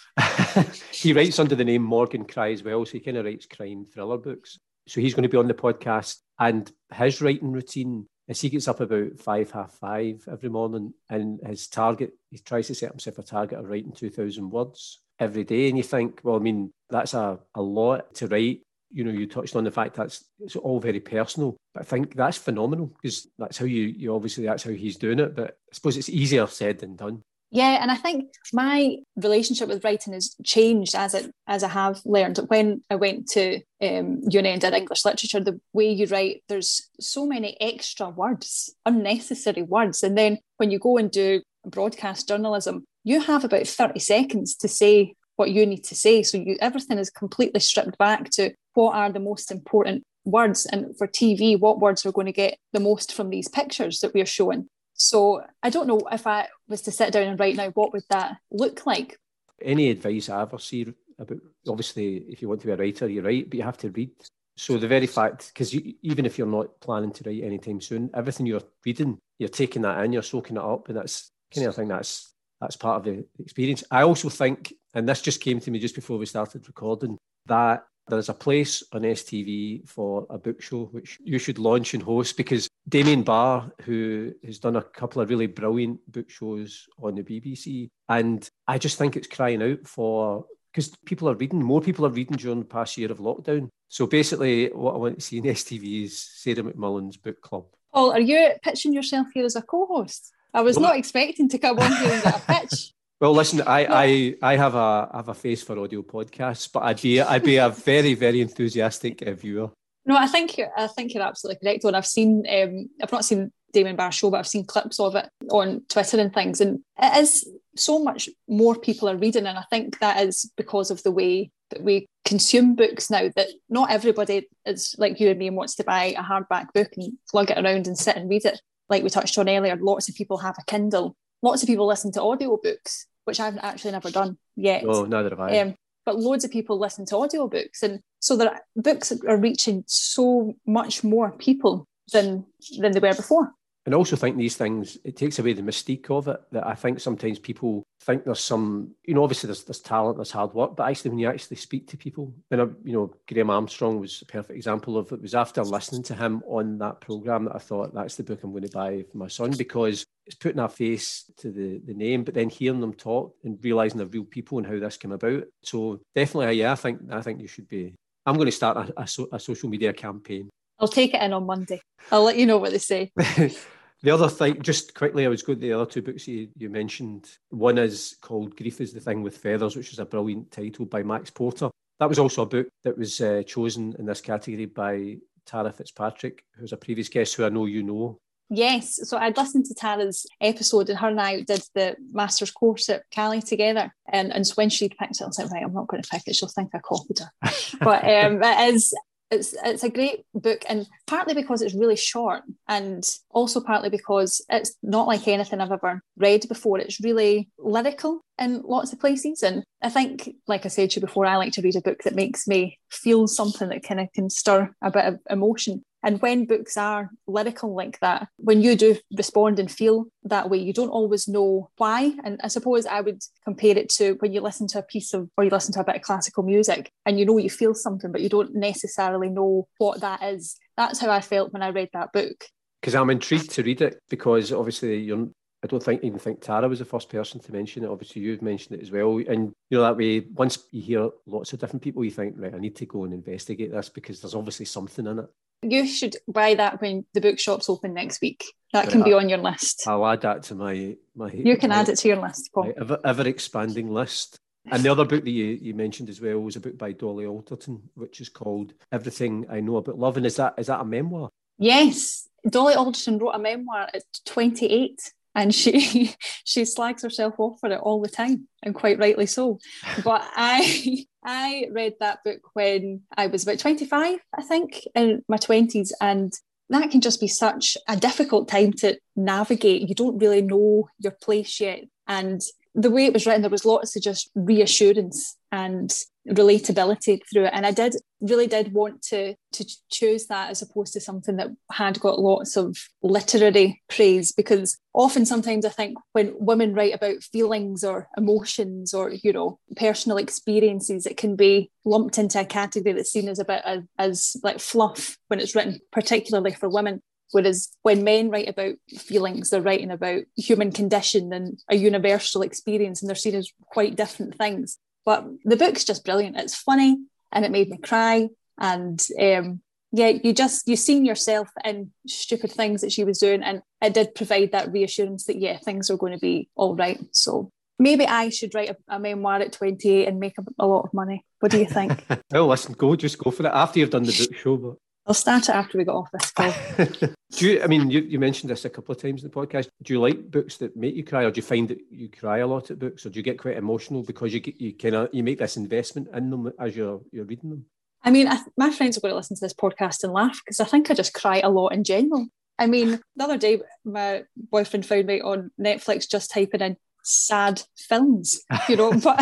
Speaker 1: he writes under the name Morgan Cry as well. So he kind of writes crime thriller books. So he's going to be on the podcast. And his writing routine is he gets up about five, half five every morning. And his target, he tries to set himself a target of writing 2,000 words every day. And you think, well, I mean, that's a, a lot to write you know, you touched on the fact that's it's all very personal. But I think that's phenomenal because that's how you you obviously that's how he's doing it. But I suppose it's easier said than done.
Speaker 2: Yeah, and I think my relationship with writing has changed as it as I have learned. When I went to um, uni and did English literature, the way you write, there's so many extra words, unnecessary words, and then when you go and do broadcast journalism, you have about thirty seconds to say what you need to say. So you everything is completely stripped back to what are the most important words and for TV, what words are going to get the most from these pictures that we're showing. So I don't know if I was to sit down and write now, what would that look like?
Speaker 1: Any advice I ever see about obviously if you want to be a writer, you write, but you have to read. So the very fact, because even if you're not planning to write anytime soon, everything you're reading, you're taking that in, you're soaking it up, and that's kind of thing that's that's part of the experience. I also think, and this just came to me just before we started recording, that there's a place on STV for a book show which you should launch and host because Damian Barr, who has done a couple of really brilliant book shows on the BBC, and I just think it's crying out for because people are reading, more people are reading during the past year of lockdown. So basically, what I want to see in STV is Sarah McMullen's book club.
Speaker 2: Paul, are you pitching yourself here as a co-host? I was well, not expecting to come on here and get a pitch.
Speaker 1: Well, listen, I, I, I have a I have a face for audio podcasts, but I'd be I'd be a very very enthusiastic viewer.
Speaker 2: No, I think you're, I think you're absolutely correct. And I've seen um, I've not seen Damian Barr's show, but I've seen clips of it on Twitter and things, and it is so much more people are reading, and I think that is because of the way that we consume books now. That not everybody is like you and me and wants to buy a hardback book and plug it around and sit and read it. Like we touched on earlier, lots of people have a Kindle. Lots of people listen to audiobooks which I've actually never done yet.
Speaker 1: Oh, neither have I. Um,
Speaker 2: but loads of people listen to audiobooks, and so the books are reaching so much more people than than they were before
Speaker 1: and also think these things it takes away the mystique of it that i think sometimes people think there's some you know obviously there's, there's talent there's hard work but actually when you actually speak to people and I, you know graeme armstrong was a perfect example of it was after listening to him on that program that i thought that's the book i'm going to buy for my son because it's putting a face to the, the name but then hearing them talk and realizing they're real people and how this came about so definitely yeah i think i think you should be i'm going to start a, a, a social media campaign
Speaker 2: I'll take it in on Monday. I'll let you know what they say.
Speaker 1: the other thing, just quickly, I was going to the other two books you, you mentioned. One is called Grief is the Thing with Feathers, which is a brilliant title by Max Porter. That was also a book that was uh, chosen in this category by Tara Fitzpatrick, who's a previous guest who I know you know.
Speaker 2: Yes, so I'd listened to Tara's episode, and her and I did the master's course at Cali together. And, and so when she picked it, I was like, right, I'm not going to pick it. She'll think I copied her. but um, it is it's it's a great book and partly because it's really short and also partly because it's not like anything I've ever read before. It's really lyrical in lots of places. And I think, like I said to you before, I like to read a book that makes me feel something that kind of can stir a bit of emotion. And when books are lyrical like that, when you do respond and feel that way, you don't always know why. And I suppose I would compare it to when you listen to a piece of, or you listen to a bit of classical music and you know you feel something, but you don't necessarily know what that is. That's how I felt when I read that book.
Speaker 1: Because I'm intrigued to read it because obviously you're I don't think even think Tara was the first person to mention it. Obviously, you've mentioned it as well. And you know that way, once you hear lots of different people, you think, right, I need to go and investigate this because there's obviously something in it.
Speaker 2: You should buy that when the bookshops open next week. That can be on your list.
Speaker 1: I'll add that to my my.
Speaker 2: You can
Speaker 1: my,
Speaker 2: add it to your list, Paul.
Speaker 1: Ever, ever expanding list. And the other book that you, you mentioned as well was a book by Dolly Alderton, which is called Everything I Know About Love. And is that is that a memoir?
Speaker 2: Yes. Dolly Alderton wrote a memoir at 28 and she she slags herself off for it all the time and quite rightly so. But i i read that book when i was about 25 i think in my 20s and that can just be such a difficult time to navigate. You don't really know your place yet. And the way it was written, there was lots of just reassurance and relatability through it. And I did really did want to to choose that as opposed to something that had got lots of literary praise because often sometimes I think when women write about feelings or emotions or you know personal experiences, it can be lumped into a category that's seen as a bit as, as like fluff when it's written particularly for women. Whereas when men write about feelings, they're writing about human condition and a universal experience, and they're seen as quite different things. But the book's just brilliant. It's funny and it made me cry. And um, yeah, you just you seen yourself in stupid things that she was doing, and it did provide that reassurance that yeah, things are going to be all right. So maybe I should write a, a memoir at 28 and make a, a, lot of money. What do you think?
Speaker 1: well, listen, go just go for it after you've done the book show. But
Speaker 2: I'll start it after we get off this call.
Speaker 1: do you, I mean, you, you mentioned this a couple of times in the podcast. Do you like books that make you cry, or do you find that you cry a lot at books, or do you get quite emotional because you get, you kind of you make this investment in them as you're you're reading them?
Speaker 2: I mean, I, my friends are going to listen to this podcast and laugh because I think I just cry a lot in general. I mean, the other day, my boyfriend found me on Netflix just typing in sad films, you know, but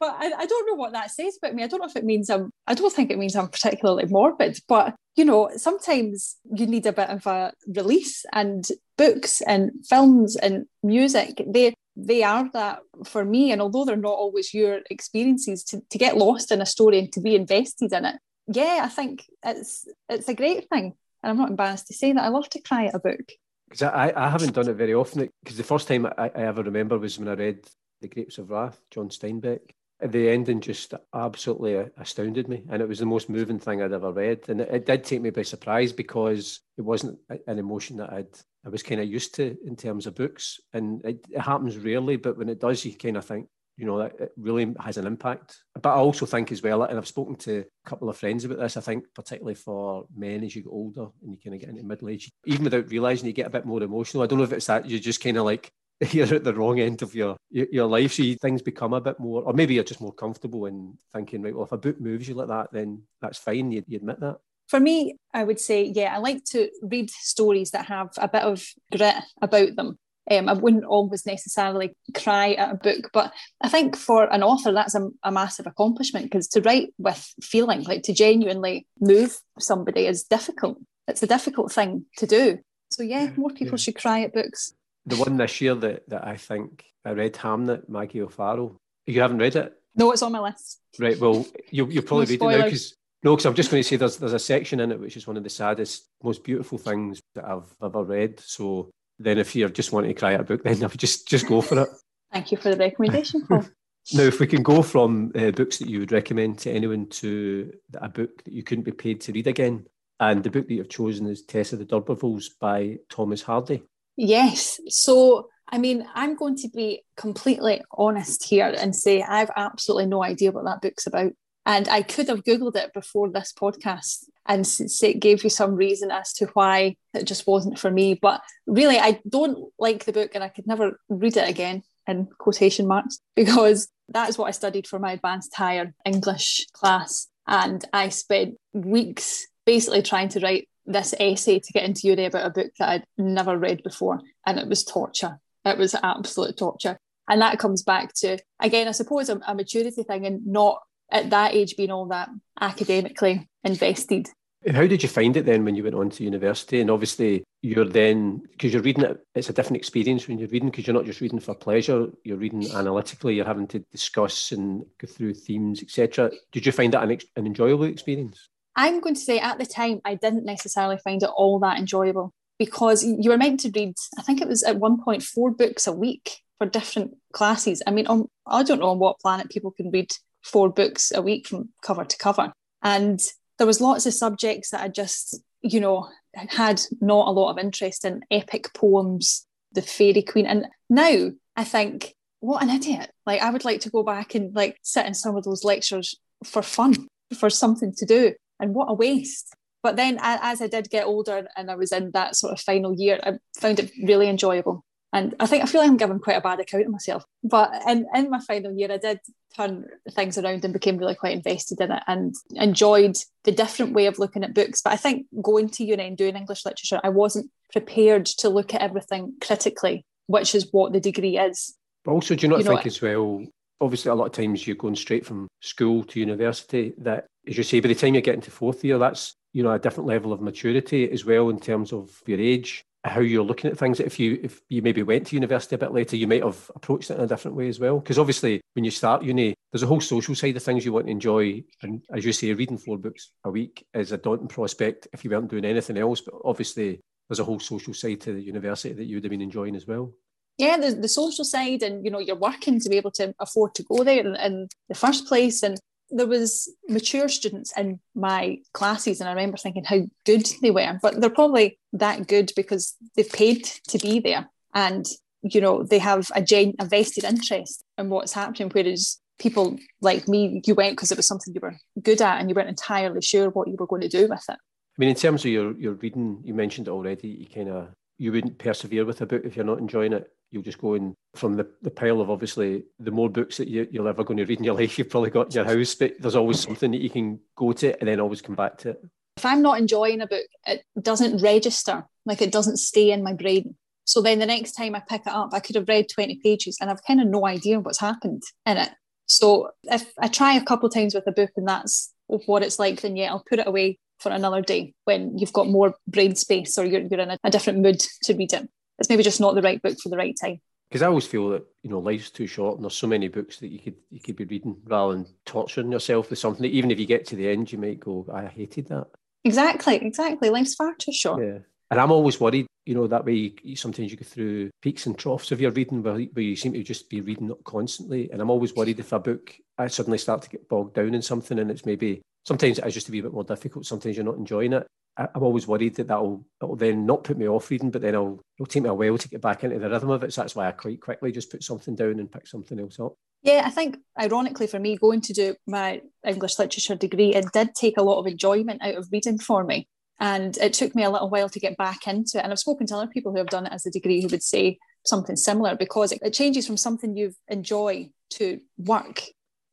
Speaker 2: but I, I, don't know what that says about me. I don't know if it means I'm, I don't think it means I'm particularly morbid, but you know, sometimes you need a bit of a release and books and films and music, they, they are that for me. And although they're not always your experiences, to, to get lost in a story and to be invested in it, yeah, I think it's, it's a great thing. And I'm not embarrassed to say that I love to cry at a book.
Speaker 1: Because I, I haven't done it very often. Because the first time I, I ever remember was when I read The Grapes of Wrath, John Steinbeck the ending just absolutely astounded me. And it was the most moving thing i'd ever read. And it, it, did take me by surprise because it wasn't an emotion that i'd i was kind of used to in terms of books. And it, it happens rarely but when it does you kind of think you know that it really has an impact. But i also think as well and i've spoken to a couple of friends about this i think particularly for men as you get older and you kind of get into middle age even without realizing you get a bit more emotional i don't know if it's that you're just kind of like you're at the wrong end of your your life. So things become a bit more, or maybe you're just more comfortable in thinking, right, well, if a book moves you like that, then that's fine. You, you admit that.
Speaker 2: For me, I would say, yeah, I like to read stories that have a bit of grit about them. Um, I wouldn't always necessarily cry at a book, but I think for an author, that's a, a massive accomplishment because to write with feeling, like to genuinely move somebody, is difficult. It's a difficult thing to do. So, yeah, more people yeah. should cry at books
Speaker 1: the one this year that, that I think I read Hamnet, Maggie O'Farrell. You haven't read it?
Speaker 2: No, it's on my list.
Speaker 1: Right. Well, you, you'll probably no read it now because no, because I'm just going to say there's there's a section in it which is one of the saddest, most beautiful things that I've ever read. So then, if you're just wanting to cry at a book, then just just go for it.
Speaker 2: Thank you for the recommendation, Paul.
Speaker 1: now, if we can go from uh, books that you would recommend to anyone to a book that you couldn't be paid to read again, and the book that you've chosen is Tess of the D'Urbervilles by Thomas Hardy.
Speaker 2: Yes. So, I mean, I'm going to be completely honest here and say I've absolutely no idea what that book's about. And I could have Googled it before this podcast and it gave you some reason as to why it just wasn't for me. But really, I don't like the book and I could never read it again in quotation marks because that is what I studied for my advanced higher English class. And I spent weeks basically trying to write this essay to get into uni about a book that I'd never read before, and it was torture. It was absolute torture. And that comes back to, again, I suppose a, a maturity thing and not at that age being all that academically invested.
Speaker 1: How did you find it then when you went on to university? And obviously, you're then, because you're reading it, it's a different experience when you're reading, because you're not just reading for pleasure, you're reading analytically, you're having to discuss and go through themes, etc. Did you find that an, an enjoyable experience?
Speaker 2: I'm going to say at the time, I didn't necessarily find it all that enjoyable because you were meant to read, I think it was at one point four books a week for different classes. I mean, on, I don't know on what planet people can read four books a week from cover to cover. And there was lots of subjects that I just, you know, had not a lot of interest in epic poems, the Faerie Queene. And now I think, what an idiot. Like I would like to go back and like sit in some of those lectures for fun, for something to do and what a waste. But then as I did get older and I was in that sort of final year, I found it really enjoyable. And I think I feel like I'm giving quite a bad account of myself. But in, in my final year, I did turn things around and became really quite invested in it and enjoyed the different way of looking at books. But I think going to uni and doing English literature, I wasn't prepared to look at everything critically, which is what the degree is.
Speaker 1: But also, do you not you think know, as well? Obviously, a lot of times you're going straight from school to university. That, as you say, by the time you get into fourth year, that's you know a different level of maturity as well in terms of your age how you're looking at things. If you if you maybe went to university a bit later, you might have approached it in a different way as well. Because obviously, when you start uni, there's a whole social side of things you want to enjoy. And as you say, reading four books a week is a daunting prospect if you weren't doing anything else. But obviously, there's a whole social side to the university that you would have been enjoying as well.
Speaker 2: Yeah, the, the social side, and you know, you're working to be able to afford to go there in, in the first place, and there was mature students in my classes and i remember thinking how good they were but they're probably that good because they've paid to be there. And you know they have a, gen- a vested interest in what's happening whereas people like me you went because it was something you were good at and you weren't entirely sure what you were going to do with it.
Speaker 1: I mean in terms of your your reading you mentioned already you kind of you wouldn't persevere with a book if you're not enjoying it. You'll just go in from the, the pile of obviously the more books that you, you're ever going to read in your life you've probably got in your house but there's always something that you can go to and then always come back to it.
Speaker 2: If i'm not enjoying a book it doesn't register like it doesn't stay in my brain. So then the next time i pick it up i could have read 20 pages and i've kind of no idea what's happened in it. So if i try a couple times with a book and that's what it's like then yeah i'll put it away for another day when you've got more brain space or you're, you're in a, a different mood to read it it's maybe just not the right book for the right time.
Speaker 1: Because I always feel that you know life's too short, and there's so many books that you could you could be reading rather than torturing yourself with something. That even if you get to the end, you might go, "I hated that."
Speaker 2: Exactly, exactly. Life's far too short.
Speaker 1: Yeah, and I'm always worried. You know that way. Sometimes you go through peaks and troughs of your reading, where, where you seem to just be reading constantly. And I'm always worried if a book I suddenly start to get bogged down in something, and it's maybe sometimes it is just to be a bit more difficult. Sometimes you're not enjoying it, I'm always worried that that'll, that'll then not put me off reading, but then I'll, it'll take me a while to get back into the rhythm of it. So that's why I quite quickly just put something down and pick something else up.
Speaker 2: Yeah, I think ironically for me, going to do my English literature degree, it did take a lot of enjoyment out of reading for me. And it took me a little while to get back into it. And I've spoken to other people who have done it as a degree who would say something similar because it, changes from something you enjoy to work.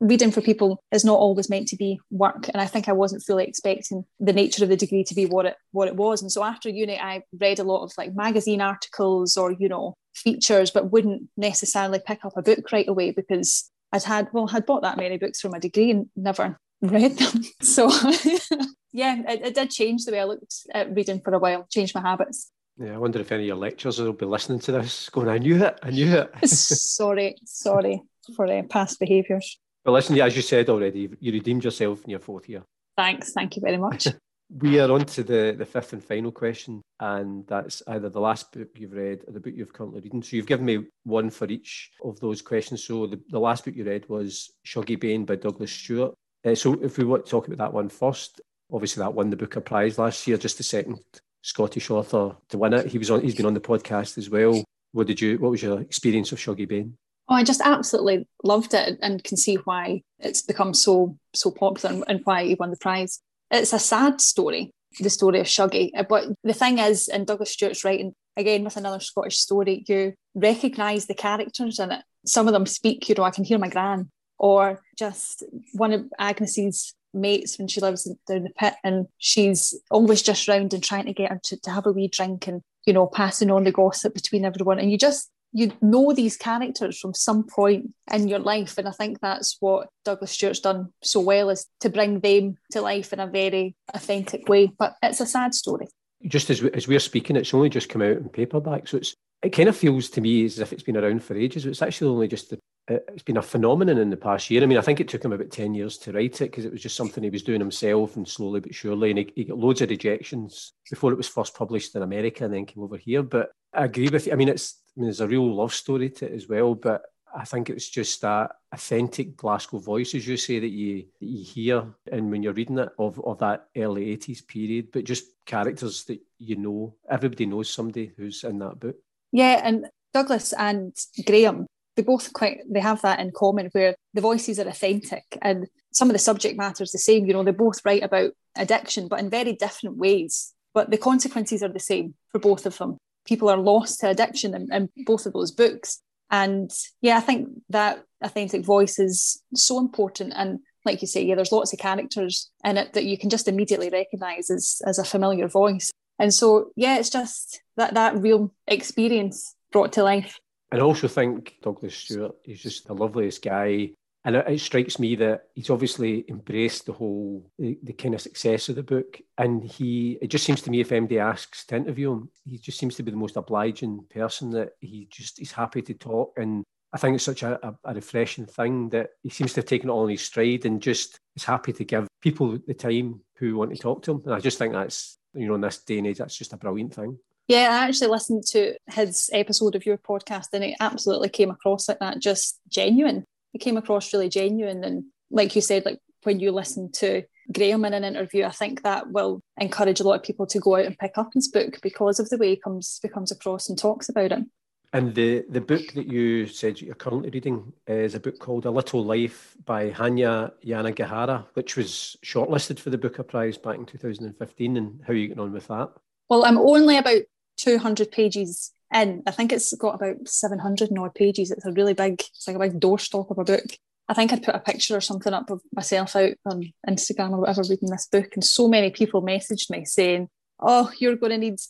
Speaker 2: Reading for people is not always meant to be work. And i think i wasn't fully expecting the nature of the degree to be what it what it was. And so after uni i read a lot of like magazine articles or you know features but wouldn't necessarily pick up a book right away because i'd had well had bought that many books for my degree and never read them so yeah it, it did change the way i looked at reading for a while changed my habits
Speaker 1: yeah, I wonder if any of your lecturers will be listening to this, going, "I knew it, I knew it."
Speaker 2: sorry, sorry for uh, past behaviours.
Speaker 1: But listen, yeah, as you said already, you redeemed yourself in your fourth year.
Speaker 2: Thanks. Thank you very much.
Speaker 1: we are on to the, the fifth and final question, and that's either the last book you've read or the book you've currently reading. So you've given me one for each of those questions. So the, the last book you read was Shuggie Bain by Douglas Stuart. Uh, so if we want to talk about that one first, obviously that won the Booker Prize last year, just the second Scottish author to win it. He was on. He's been on the podcast as well. What did you? What was your experience of Shuggie Bain?
Speaker 2: Oh, I just absolutely loved it and can see why it's become so so popular and why he won the prize. It's a sad story, the story of Shuggie. Uh, but the thing is, in Douglas Stuart's writing, again with another Scottish story, you recognise the characters in it. Some of them speak, you know, I can hear my gran, or just one of Agnes's mates when she lives down the pit and she's always just round and trying to get her to, to have a wee drink and, you know, passing on the gossip between everyone. And you just you know these characters from some point in your life. And i think that's what douglas stuart's done so well is to bring them to life in a very authentic way. But it's a sad story.
Speaker 1: Just as, we, as we're speaking it's only just come out in paperback so it's it kind of feels to me as if it's been around for ages it's actually only just the, it's been a phenomenon in the past year. I mean, I think it took him about 10 years to write it because it was just something he was doing himself and slowly but surely. And he, he, got loads of rejections before it was first published in America and then came over here. But I agree with you. I mean, it's I mean, there's a real love story to it as well, but I think it's just that authentic Glasgow voice, as you say, that you that you hear and when you're reading it of, of that early 80s period, but just characters that you know. Everybody knows somebody who's in that book.
Speaker 2: Yeah, and Douglas and Graeme, they both quite they have that in common where the voices are authentic and some of the subject matter is the same. You know, they both write about addiction, but in very different ways. But the consequences are the same for both of them people are lost to addiction in, in both of those books. And yeah, I think that authentic voice is so important. And like you say, yeah, there's lots of characters in it that you can just immediately recognize as, as a familiar voice. And so, yeah, it's just that that real experience brought to life.
Speaker 1: And I also think Douglas Stuart is just the loveliest guy. And it, it, strikes me that he's obviously embraced the whole the, the, kind of success of the book. And he it just seems to me if MD asks to interview him, he just seems to be the most obliging person that he just he's happy to talk. And I think it's such a, a, a refreshing thing that he seems to have taken it all in his stride and just is happy to give people the time who want to talk to him. And I just think that's you know in this day and age that's just a brilliant thing.
Speaker 2: Yeah, I actually listened to his episode of your podcast and it absolutely came across like that, just genuine. It came across really genuine. And like you said, like when you listen to Graeme in an interview, I think that will encourage a lot of people to go out and pick up his book because of the way he comes comes across and talks about it.
Speaker 1: And the, the book that you said you're currently reading is a book called A Little Life by Hanya Yanagihara, which was shortlisted for the Booker Prize back in 2015. And how are you getting on with that?
Speaker 2: Well, I'm only about 200 pages in. I think it's got about 700 odd pages. It's a really big, it's like a big doorstop of a book. I think I'd put a picture or something up of myself out on Instagram or whatever reading this book. And so many people messaged me saying, Oh, you're going to need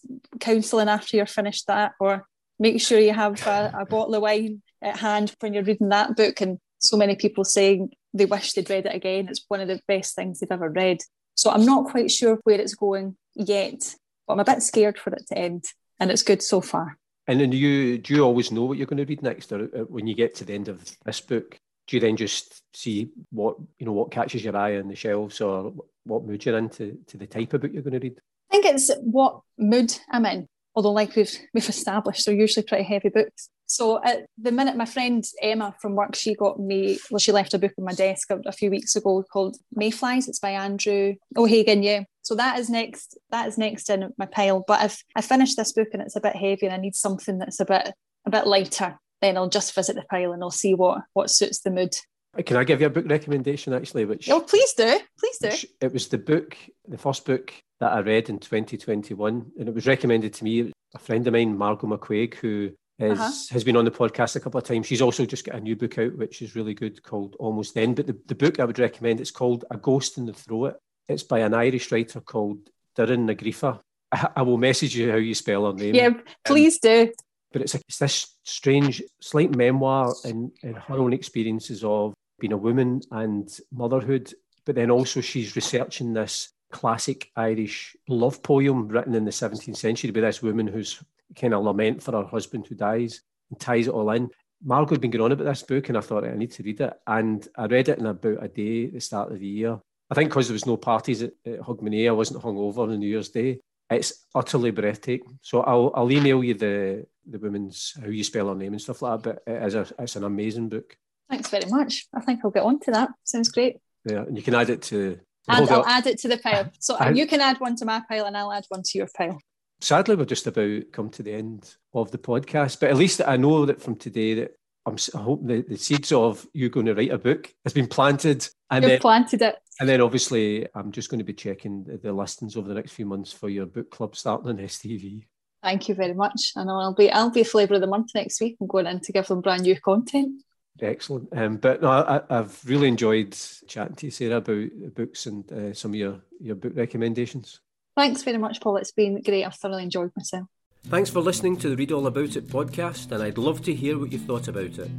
Speaker 2: counselling after you're finished that, or make sure you have a, a bottle of wine at hand when you're reading that book. And so many people saying they wish they'd read it again. It's one of the best things they've ever read. So I'm not quite sure where it's going yet, but I'm a bit scared for it to end. And it's good so far.
Speaker 1: And then do you do you always know what you're going to read next, or uh, when you get to the end of this book, do you then just see what you know what catches your eye on the shelves, or what mood you're in to, to the type of book you're going to read?
Speaker 2: I think it's what mood I'm in. Although, like we've we've established, they're usually pretty heavy books. So at the minute, my friend Emma from work, she got me, well, she left a book on my desk a, a few weeks ago called Mayflies. It's by Andrew O'Hagan, yeah. So that is next, that is next in my pile. But if I finish this book and it's a bit heavy and I need something that's a bit a bit lighter, then I'll just visit the pile and I'll see what what suits the mood.
Speaker 1: Can I give you a book recommendation actually? Which
Speaker 2: oh, please do, please do.
Speaker 1: It was the book, the first book that I read in 2021, and it was recommended to me. A friend of mine, Margot McCuaig, who is, uh-huh. has been on the podcast a couple of times. She's also just got a new book out, which is really good, called Almost Then. But the, the book I would recommend, it's called A Ghost in the Throat. It's by an Irish writer called Doireann Ní Ghríofa. I, I, will message you how you spell her name.
Speaker 2: Yeah, please um, do.
Speaker 1: But it's, a, it's this strange, slight memoir and, and her own experiences of being a woman and motherhood. But then also she's researching this classic Irish love poem written in the 17th century by this woman who's kind of lament for her husband who dies and ties it all in. Margot had been going on about this book, and I thought I need to read it. And I read it in about a day at the start of the year. I think because there was no parties at, at Hogmanay, I wasn't hungover on New Year's Day. It's utterly breathtaking. So I'll, I'll email you the the woman's how you spell her name and stuff like that. But it is a, it's an amazing book.
Speaker 2: Thanks very much. I think I'll get on to that. Sounds great.
Speaker 1: Yeah, and you can add it to.
Speaker 2: And I'll add it to the pile. So I, you can add one to my pile, and I'll add one to your pile
Speaker 1: sadly, we're just about come to the end of the podcast. But at least I know that from today that I'm, I hope the, the seeds of you going to write a book has been planted.
Speaker 2: And You've then, planted it.
Speaker 1: And then obviously, I'm just going to be checking the, the listings over the next few months for your book club starting on STV.
Speaker 2: Thank you very much. I know I'll be I'll be flavour of the month next week. I'm going in to give them brand new content.
Speaker 1: Excellent. Um, but no, I, have really enjoyed chatting to you, Sarah, about books and uh, some of your, your book recommendations.
Speaker 2: Thanks very much, Paul. It's been great. I've thoroughly enjoyed myself.
Speaker 1: Thanks for listening to the Read All About It podcast, and I'd love to hear what you thought about it.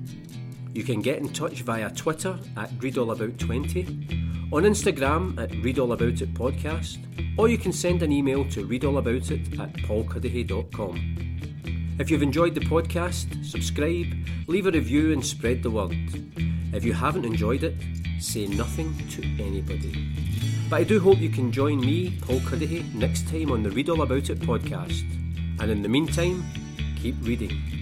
Speaker 1: You can get in touch via Twitter at ReadAllAbout20, on Instagram at ReadAllAboutIt podcast, or you can send an email to readallaboutit at paulcuddihy.com. If you've enjoyed the podcast, subscribe, leave a review, and spread the word. If you haven't enjoyed it, say nothing to anybody. But I do hope you can join me, Paul Cuddihy, next time on the Read All About It podcast. And in the meantime, keep reading.